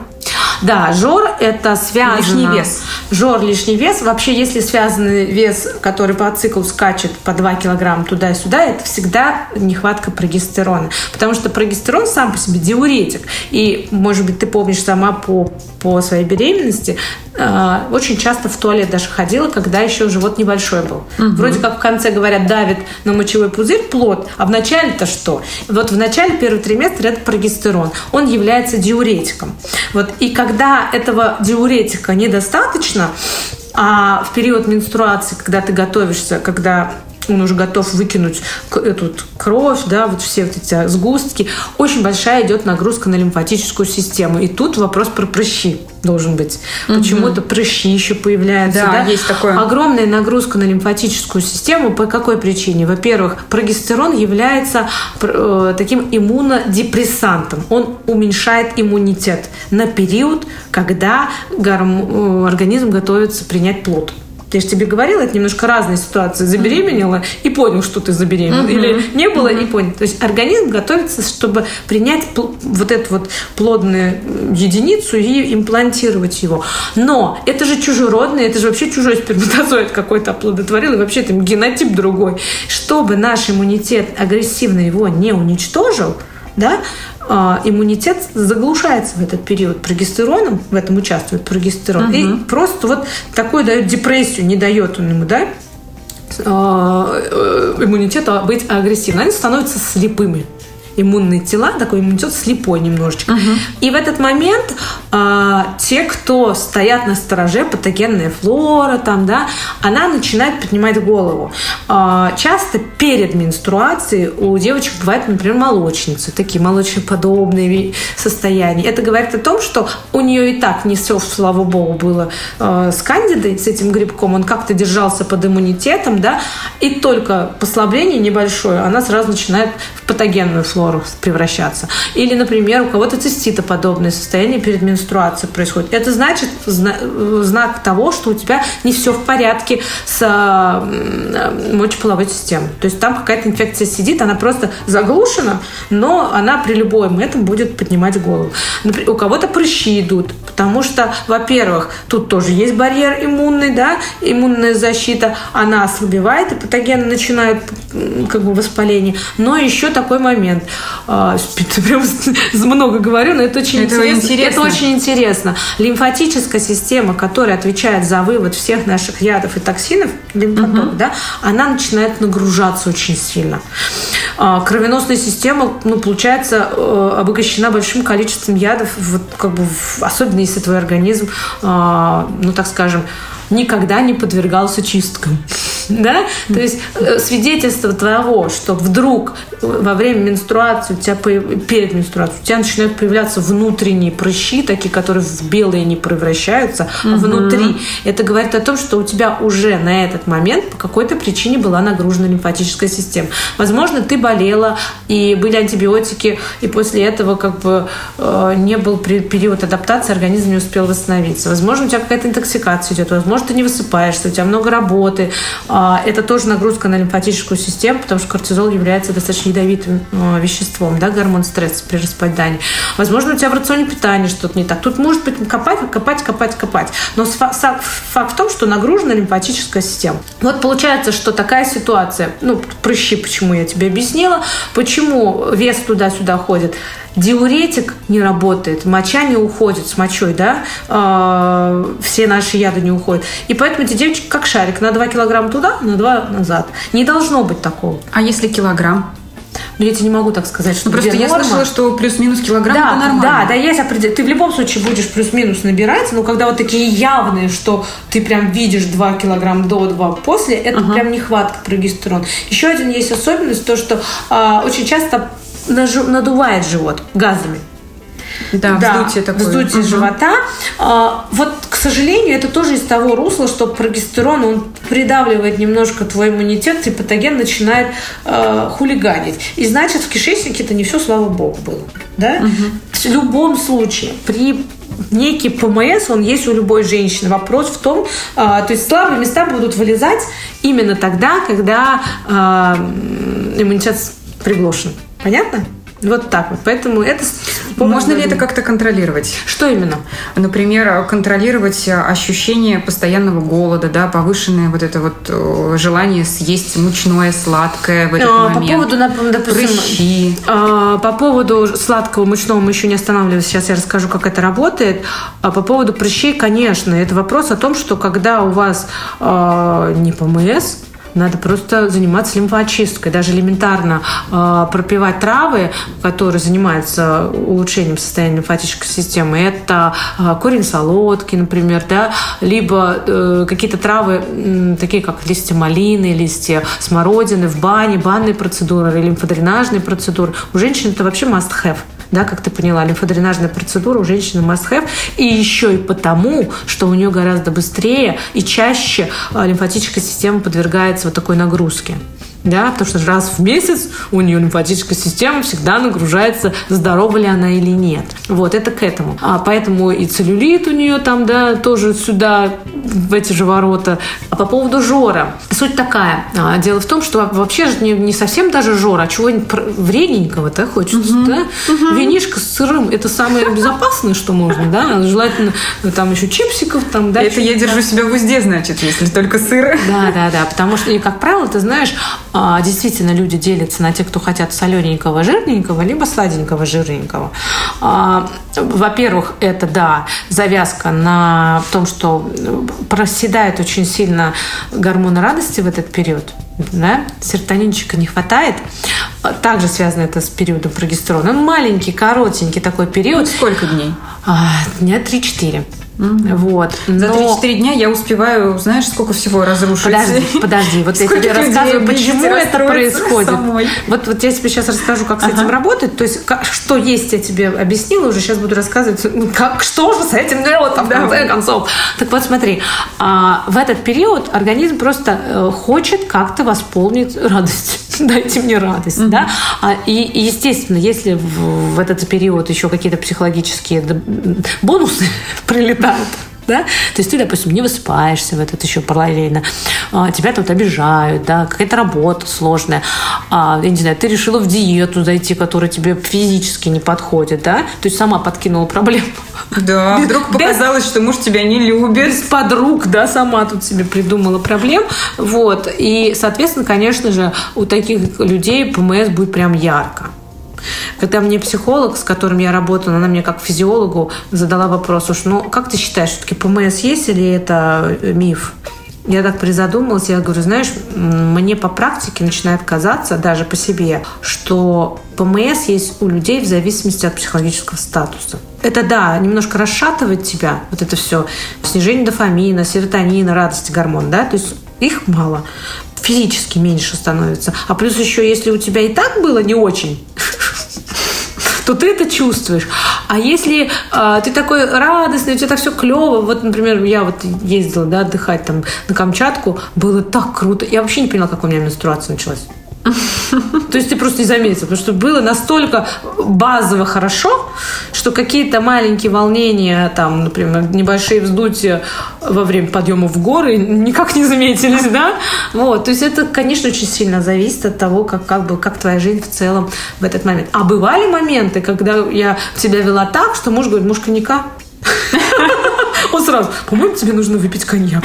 Да, жор это связано... Лишний вес. Жор, лишний вес. Вообще, если связанный вес, который по циклу скачет по 2 килограмма туда-сюда, это всегда нехватка прогестерона. Потому что прогестерон сам по себе диуретик. И, может быть, ты помнишь сама по, по своей беременности, э, очень часто в туалет даже ходила, когда еще живот небольшой был. Угу. Вроде как в конце говорят, давит на мочевой пузырь плод, а в начале-то что? Вот в начале первого триместра это прогестерон. Он является диуретиком. Вот, и когда этого диуретика недостаточно, а в период менструации, когда ты готовишься, когда он уже готов выкинуть эту кровь, да, вот все вот эти сгустки. Очень большая идет нагрузка на лимфатическую систему. И тут вопрос про прыщи должен быть. Угу. Почему-то прыщи еще появляются. Да, да, есть такое. Огромная нагрузка на лимфатическую систему. По какой причине? Во-первых, прогестерон является э, таким иммунодепрессантом. Он уменьшает иммунитет на период, когда гарм... Э, организм готовится принять плод. Я же тебе говорила, это немножко разные ситуации. Забеременела и понял, что ты забеременела. Или не было и понял. То есть организм готовится, чтобы принять вот эту вот плодную единицу и имплантировать его. Но это же чужеродное, это же вообще чужой сперматозоид какой-то оплодотворил, и вообще там генотип другой. Чтобы наш иммунитет агрессивно его не уничтожил, да, иммунитет заглушается в этот период прогестероном, в этом участвует прогестерон, угу. и просто вот такую дает депрессию, не дает он ему, да, а, э, иммунитета быть агрессивным. Они становятся слепыми. Иммунные тела, такой иммунитет слепой немножечко. Угу. И в этот момент э, те, кто стоят на стороже, патогенная флора, там, да, она начинает поднимать голову. Э, часто перед менструацией у девочек бывает, например, молочницы, такие молочноподобные состояния. Это говорит о том, что у нее и так не все, слава богу, было э, с кандидой, с этим грибком, он как-то держался под иммунитетом, да, и только послабление небольшое, она сразу начинает в патогенную флору превращаться. Или, например, у кого-то циститоподобное состояние перед менструацией происходит. Это значит знак того, что у тебя не все в порядке с мочеполовой системой. То есть там какая-то инфекция сидит, она просто заглушена, но она при любом этом будет поднимать голову. Например, у кого-то прыщи идут, потому что, во-первых, тут тоже есть барьер иммунный, да, иммунная защита, она ослабевает, и патогены начинают как бы воспаление. Но еще такой момент. А, [laughs] прям много говорю, но это очень это интересно. интересно. Это очень интересно. Лимфатическая система, которая отвечает за вывод всех наших ядов и токсинов, лимфоток, угу. да, она начинает нагружаться очень сильно. А, кровеносная система, ну, получается, э, обогащена большим количеством ядов, вот, как бы, особенно если твой организм, а, ну, так скажем, никогда не подвергался чисткам. [laughs] Да? То есть э, свидетельство того, что вдруг во время менструации, у тебя перед менструацией, у тебя начинают появляться внутренние прыщи, такие, которые в белые не превращаются, угу. внутри. Это говорит о том, что у тебя уже на этот момент по какой-то причине была нагружена лимфатическая система. Возможно, ты болела, и были антибиотики, и после этого как бы э, не был период адаптации, организм не успел восстановиться. Возможно, у тебя какая-то интоксикация идет, возможно, ты не высыпаешься, у тебя много работы. А, это тоже нагрузка на лимфатическую систему, потому что кортизол является достаточно ядовитым а, веществом, да, гормон стресса при распадании. Возможно, у тебя в рационе питания что-то не так. Тут может быть копать, копать, копать, копать. Но факт в том, что нагружена лимфатическая система. Вот получается, что такая ситуация, ну, прыщи, почему я тебе объяснила, почему вес туда-сюда ходит диуретик не работает, моча не уходит с мочой, да, э, все наши яды не уходят. И поэтому эти девочки как шарик, на 2 килограмма туда, на 2 назад. Не должно быть такого. А если килограмм? Ну, я тебе не могу так сказать, что Ну, просто я норма. слышала, что плюс-минус килограмм да, это нормально. Да, да, есть определенный. Ты в любом случае будешь плюс-минус набирать, но когда вот такие явные, что ты прям видишь 2 килограмма до, 2 после, это uh-huh. прям нехватка прогестерона. Еще один есть особенность, то, что э, очень часто надувает живот газами. Да, да вздутие такое. Вздутие угу. живота. А, вот, к сожалению, это тоже из того русла, что прогестерон, он придавливает немножко твой иммунитет, и патоген начинает э, хулиганить. И значит, в кишечнике это не все, слава богу, было. Да? Угу. В любом случае, при некий ПМС, он есть у любой женщины. Вопрос в том, э, то есть слабые места будут вылезать именно тогда, когда э, иммунитет приглушен. Понятно? Вот так вот. Поэтому это... Можно ли это как-то контролировать? Что именно? Например, контролировать ощущение постоянного голода, да, повышенное вот это вот э, желание съесть мучное, сладкое в этот а, момент. По поводу, допустим, Прыщи. А, по поводу сладкого, мучного мы еще не останавливались. Сейчас я расскажу, как это работает. А по поводу прыщей, конечно, это вопрос о том, что когда у вас а, не ПМС, надо просто заниматься лимфоочисткой, даже элементарно э, пропивать травы, которые занимаются улучшением состояния лимфатической системы. Это э, корень солодки, например, да, либо э, какие-то травы, э, такие как листья малины, листья смородины в бане, банные процедуры лимфодренажные процедуры. У женщин это вообще must-have да, как ты поняла, лимфодренажная процедура у женщины must have, и еще и потому, что у нее гораздо быстрее и чаще а, лимфатическая система подвергается вот такой нагрузке да, потому что раз в месяц у нее лимфатическая система всегда нагружается, здорова ли она или нет. Вот, это к этому. А поэтому и целлюлит у нее там, да, тоже сюда, в эти же ворота. А по поводу жора. Суть такая. А, дело в том, что вообще же не, не совсем даже жора, а чего-нибудь вредненького, да, хочется, угу. да? Угу. Винишко с сырым – это самое безопасное, что можно, да? Желательно там еще чипсиков, там, да. Это я держу себя в узде, значит, если только сыр. Да, да, да, потому что, и, как правило, ты знаешь, а, действительно люди делятся на тех, кто хотят солененького, жирненького, либо сладенького, жирненького. А, во-первых, это, да, завязка на том, что проседает очень сильно гормоны радости в этот период да, серотонинчика не хватает. Также связано это с периодом прогестерона. Он маленький, коротенький такой период. Сколько дней? А, дня 3-4. Mm-hmm. Вот. За Но... 3-4 дня я успеваю, знаешь, сколько всего разрушить. Подожди, подожди. Вот я тебе рассказываю, почему это происходит. Самой. Вот, вот я тебе сейчас расскажу, как с этим работать. То есть, как, что есть, я тебе объяснила уже. Сейчас буду рассказывать, как, что же с этим делать, в конце концов. Так вот, смотри. А, в этот период организм просто э, хочет как-то восполнить радость. [laughs] Дайте мне радость, mm-hmm. да? А, и, и, естественно, если в, в этот период еще какие-то психологические бонусы [laughs] прилетают, прилетают. Да? То есть ты, допустим, не высыпаешься в этот еще параллельно, а, тебя тут обижают, да, какая-то работа сложная, а, я не знаю, ты решила в диету зайти, которая тебе физически не подходит, да, то есть сама подкинула проблему. Да, [laughs] без, вдруг показалось, без, что муж тебя не любит. Без подруг, да, сама тут себе придумала проблем, вот, и, соответственно, конечно же, у таких людей ПМС будет прям ярко. Когда мне психолог, с которым я работала, она мне как физиологу задала вопрос, уж, ну, как ты считаешь, все-таки ПМС есть или это э, миф? Я так призадумалась, я говорю, знаешь, мне по практике начинает казаться, даже по себе, что ПМС есть у людей в зависимости от психологического статуса. Это, да, немножко расшатывает тебя, вот это все, снижение дофамина, серотонина, радости, гормон, да, то есть их мало физически меньше становится. А плюс еще, если у тебя и так было не очень, [laughs] то ты это чувствуешь. А если э, ты такой радостный, у тебя так все клево, вот, например, я вот ездила да, отдыхать там на Камчатку, было так круто. Я вообще не поняла, как у меня менструация началась. То есть ты просто не заметил, потому что было настолько базово хорошо, что какие-то маленькие волнения, там, например, небольшие вздутия во время подъема в горы никак не заметились, да? Вот, то есть это, конечно, очень сильно зависит от того, как, как, бы, как твоя жизнь в целом в этот момент. А бывали моменты, когда я себя вела так, что муж говорит, муж коньяка? Он сразу, по-моему, тебе нужно выпить коньяк.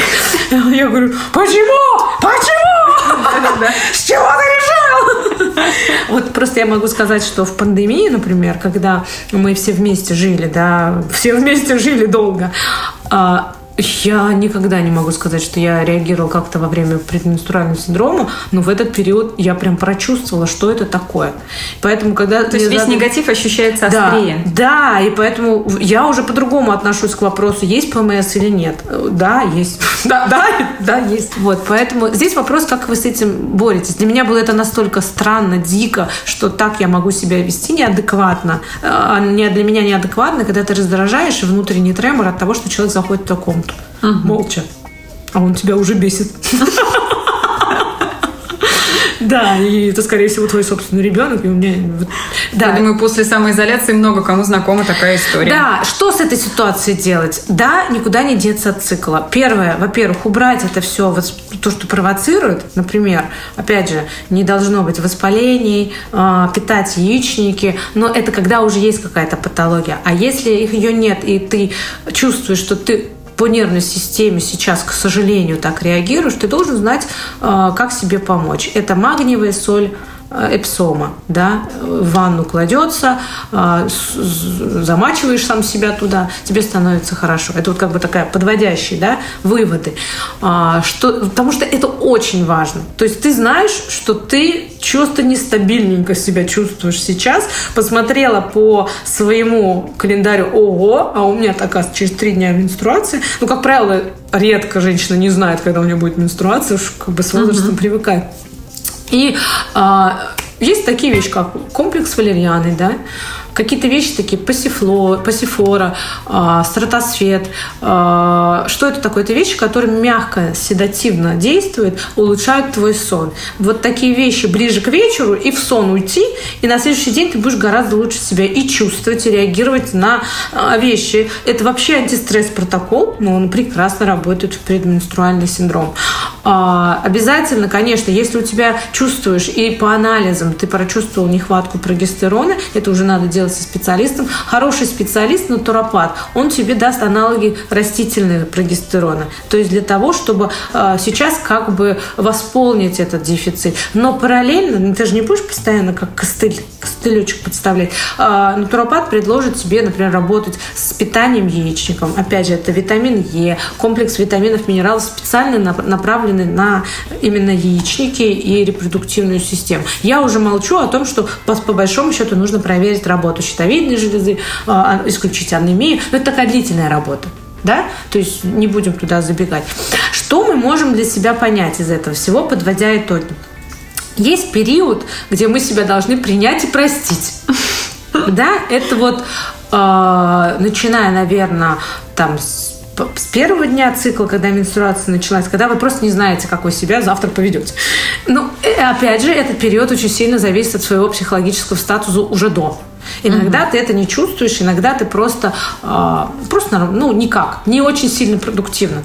Я говорю, почему? Почему? С чего ты решил? Вот просто я могу сказать, что в пандемии, например, когда мы все вместе жили, да, все вместе жили долго, а, я никогда не могу сказать, что я реагировала как-то во время предменструального синдрома, но в этот период я прям прочувствовала, что это такое. Поэтому, когда То есть весь задум... негатив ощущается острее. Да, да, и поэтому я уже по-другому отношусь к вопросу, есть ПМС или нет. Да, есть. [laughs] Да, да, да, есть. Вот, поэтому здесь вопрос, как вы с этим боретесь. Для меня было это настолько странно, дико, что так я могу себя вести неадекватно. А для меня неадекватно, когда ты раздражаешь внутренний тремор от того, что человек заходит в таком угу. молча. А он тебя уже бесит. Да, и это, скорее всего, твой собственный ребенок. И у меня... Да. Я думаю, после самоизоляции много кому знакома такая история. Да, что с этой ситуацией делать? Да, никуда не деться от цикла. Первое, во-первых, убрать это все, то, что провоцирует. Например, опять же, не должно быть воспалений, а, питать яичники, но это когда уже есть какая-то патология. А если их ее нет, и ты чувствуешь, что ты по нервной системе сейчас, к сожалению, так реагируешь, ты должен знать, э, как себе помочь. Это магниевая соль эпсома, да, в ванну кладется, э, замачиваешь сам себя туда, тебе становится хорошо. Это вот как бы такая подводящие, да, выводы. А, что, потому что это очень важно. То есть ты знаешь, что ты чувство нестабильненько себя чувствуешь сейчас, посмотрела по своему календарю, ого, а у меня, оказывается, через три дня менструация. Ну, как правило, редко женщина не знает, когда у нее будет менструация, уж как бы с возрастом uh-huh. привыкает. И а, есть такие вещи, как комплекс валерьяны, да, какие-то вещи такие, пассифло, пассифора, э, стратосфет. Э, что это такое? Это вещи, которые мягко, седативно действуют, улучшают твой сон. Вот такие вещи ближе к вечеру и в сон уйти, и на следующий день ты будешь гораздо лучше себя и чувствовать, и реагировать на э, вещи. Это вообще антистресс-протокол, но он прекрасно работает в предменструальный синдром. Э, обязательно, конечно, если у тебя чувствуешь и по анализам ты прочувствовал нехватку прогестерона, это уже надо делать со специалистом. Хороший специалист, натуропат, он тебе даст аналоги растительного прогестерона. То есть для того, чтобы э, сейчас как бы восполнить этот дефицит. Но параллельно, ты же не будешь постоянно как костыль, костылечек подставлять. Э, натуропат предложит тебе, например, работать с питанием яичником. Опять же, это витамин Е, комплекс витаминов, минералов специально направленный на именно яичники и репродуктивную систему. Я уже молчу о том, что по, по большому счету нужно проверить работу щитовидной железы, э, исключить анемию. Но это такая длительная работа да, то есть не будем туда забегать. Что мы можем для себя понять из этого всего, подводя итоги? Есть период, где мы себя должны принять и простить. Да, это вот э, начиная, наверное, там с с первого дня цикла, когда менструация началась, когда вы просто не знаете, как вы себя завтра поведете. Ну, э, опять же, этот период очень сильно зависит от своего психологического статуса уже до. Иногда угу. ты это не чувствуешь, иногда ты просто, э, просто ну, никак, не очень сильно продуктивно.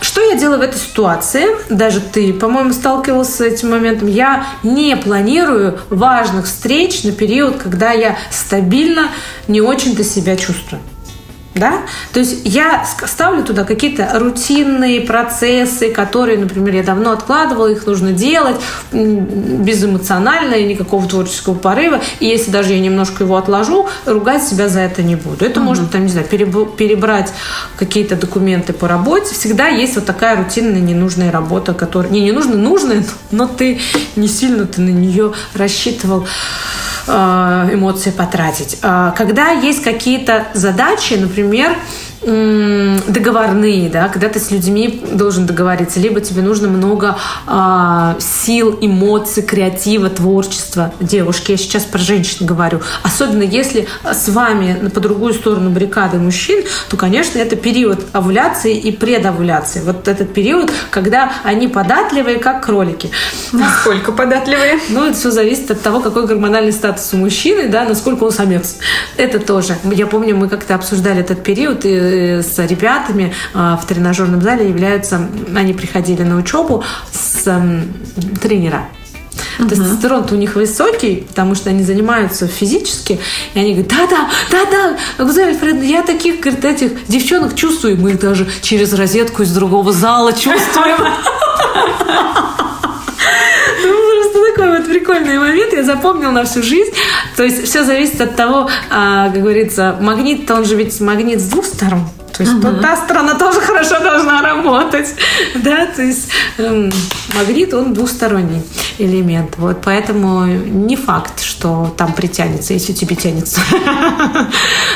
Что я делаю в этой ситуации? Даже ты, по-моему, сталкивался с этим моментом. Я не планирую важных встреч на период, когда я стабильно не очень-то себя чувствую да? То есть я ставлю туда какие-то рутинные процессы, которые, например, я давно откладывала, их нужно делать безэмоционально и никакого творческого порыва. И если даже я немножко его отложу, ругать себя за это не буду. Это угу. может, там, не знаю, перебрать какие-то документы по работе. Всегда есть вот такая рутинная ненужная работа, которая... Не, не нужно, нужная, но ты не сильно ты на нее рассчитывал. Э, эмоции потратить. А когда есть какие-то задачи, например, договорные, да, когда ты с людьми должен договориться, либо тебе нужно много э, сил, эмоций, креатива, творчества девушки. Я сейчас про женщин говорю. Особенно если с вами по другую сторону баррикады мужчин, то, конечно, это период овуляции и предовуляции. Вот этот период, когда они податливые, как кролики. Насколько податливые? Ну, это все зависит от того, какой гормональный статус у мужчины, да, насколько он самец. Это тоже. Я помню, мы как-то обсуждали этот период, и с ребятами а, в тренажерном зале являются, они приходили на учебу с тренера. Uh-huh. Тестостерон у них высокий, потому что они занимаются физически, и они говорят, да-да, да-да, Гузель Фред, я таких, говорит, этих девчонок чувствую, мы их даже через розетку из другого зала чувствуем. [laughs] Вот прикольный момент, я запомнил на всю жизнь. То есть все зависит от того, а, как говорится, магнит-то он же ведь магнит с двух сторон. То есть угу. та сторона тоже хорошо должна работать. Да, то есть эм, магнит, он двусторонний элемент. Вот поэтому не факт, что там притянется, если тебе тянется. [laughs]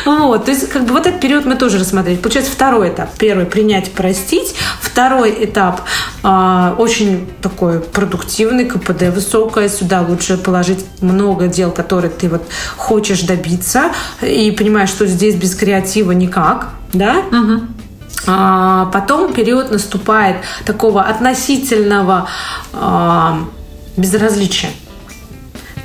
Вот, то есть как бы вот этот период мы тоже рассмотрели. Получается второй этап. Первый – принять, простить. Второй этап э, очень такой продуктивный, КПД высокое. Сюда лучше положить много дел, которые ты вот хочешь добиться. И понимаешь, что здесь без креатива никак да? Угу. А, потом период наступает такого относительного а, безразличия.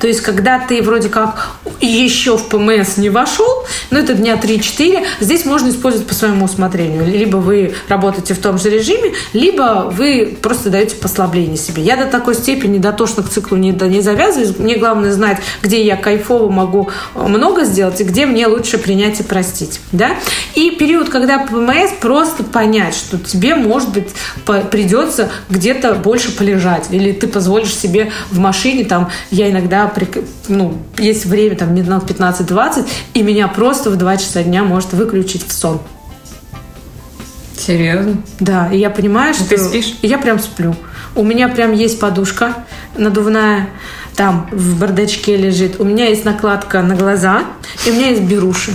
То есть, когда ты вроде как еще в ПМС не вошел, но это дня 3-4, здесь можно использовать по своему усмотрению. Либо вы работаете в том же режиме, либо вы просто даете послабление себе. Я до такой степени дотошно к циклу не, не завязываюсь. Мне главное знать, где я кайфово могу много сделать и где мне лучше принять и простить. Да? И период, когда ПМС, просто понять, что тебе, может быть, придется где-то больше полежать. Или ты позволишь себе в машине, там, я иногда ну, есть время, там, минут 15-20, и меня просто в 2 часа дня может выключить в сон. Серьезно? Да, и я понимаю, что... Ты спишь? И я прям сплю. У меня прям есть подушка надувная, там в бардачке лежит. У меня есть накладка на глаза, и у меня есть беруши.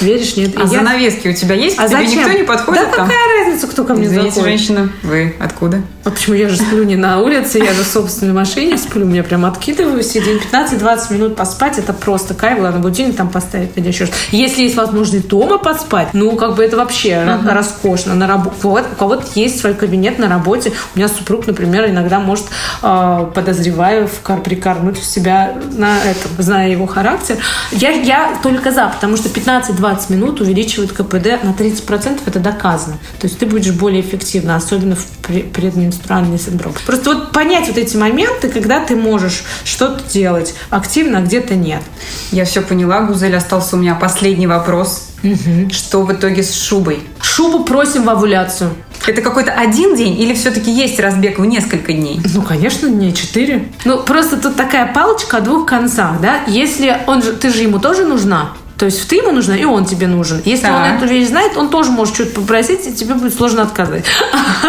Веришь, нет? А я... занавески у тебя есть? А Тебе зачем? никто не подходит Да там? какая разница, кто ко мне Извините, заходит? женщина, вы откуда? А почему я же сплю не на улице, я же в собственной машине сплю, меня прям откидываю, сидим 15-20 минут поспать, это просто кайф, главное, будильник там поставить или еще что Если есть возможность дома поспать, ну, как бы это вообще uh-huh. роскошно. На раб... вот, у кого-то есть свой кабинет на работе, у меня супруг, например, иногда может, э, подозреваю, в прикорнуть в себя на этом, зная его характер. Я, я только за, потому что 15-20 минут увеличивают КПД на 30%, это доказано. То есть ты будешь более эффективна, особенно в предменструальный синдром. Просто вот понять вот эти моменты, когда ты можешь что-то делать активно, а где-то нет. Я все поняла, Гузель, остался у меня последний вопрос. Угу. Что в итоге с шубой? Шубу просим в овуляцию. Это какой-то один день или все-таки есть разбег в несколько дней? Ну, конечно, не четыре. Ну, просто тут такая палочка о двух концах, да? Если он же, ты же ему тоже нужна, то есть ты ему нужна, и он тебе нужен. Если так. он эту вещь знает, он тоже может что-то попросить, и тебе будет сложно отказать.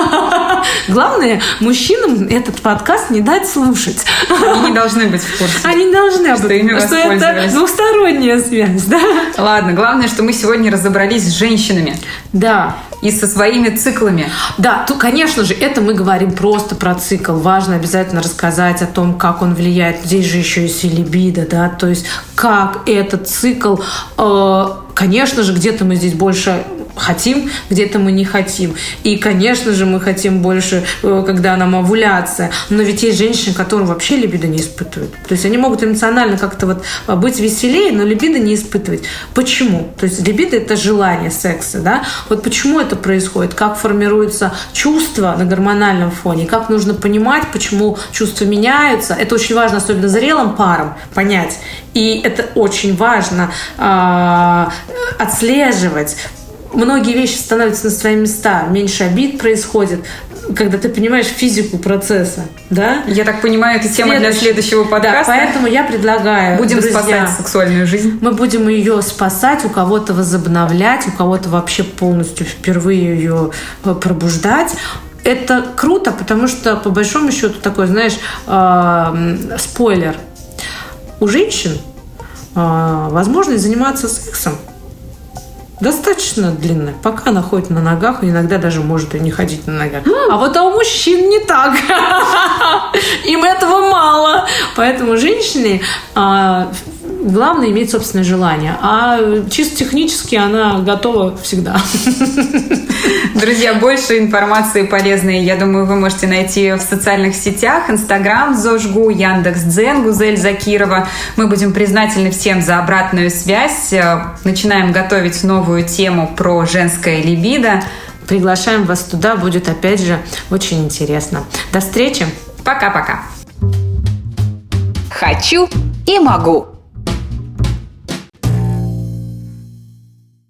[laughs] Главное, мужчинам этот подкаст не дать слушать. Они не должны быть в курсе. Они не должны что, ими что это двухсторонняя связь, да? Ладно, главное, что мы сегодня разобрались с женщинами. Да и со своими циклами. Да, то, конечно же, это мы говорим просто про цикл. Важно обязательно рассказать о том, как он влияет. Здесь же еще есть и либидо, да, то есть как этот цикл, э, конечно же, где-то мы здесь больше хотим, где-то мы не хотим. И, конечно же, мы хотим больше, э, когда нам овуляция. Но ведь есть женщины, которые вообще либидо не испытывают. То есть они могут эмоционально как-то вот а, быть веселее, но либидо не испытывать. Почему? То есть либидо – это желание секса, да? Вот почему это происходит? Как формируется чувство на гормональном фоне? Как нужно понимать, почему чувства меняются? Это очень важно, особенно зрелым парам, понять. И это очень важно э, отслеживать многие вещи становятся на свои места, меньше обид происходит, когда ты понимаешь физику процесса, да? Я так понимаю, это тема Следующий... для следующего подкаста. Да, поэтому я предлагаю, Будем друзья, спасать сексуальную жизнь. Мы будем ее спасать, у кого-то возобновлять, у кого-то вообще полностью впервые ее э, пробуждать. Это круто, потому что, по большому счету, такой, знаешь, э, спойлер. У женщин э, возможность заниматься сексом достаточно длинная, пока она ходит на ногах, иногда даже может и не ходить на ногах. А вот а у мужчин не так. [laughs] Им этого мало. Поэтому женщины а, главное иметь собственное желание. А чисто технически она готова всегда. Друзья, больше информации полезной, я думаю, вы можете найти в социальных сетях. Инстаграм Зожгу, Яндекс Дзен, Гузель Закирова. Мы будем признательны всем за обратную связь. Начинаем готовить новую тему про женское либидо. Приглашаем вас туда, будет опять же очень интересно. До встречи. Пока-пока. Хочу и могу.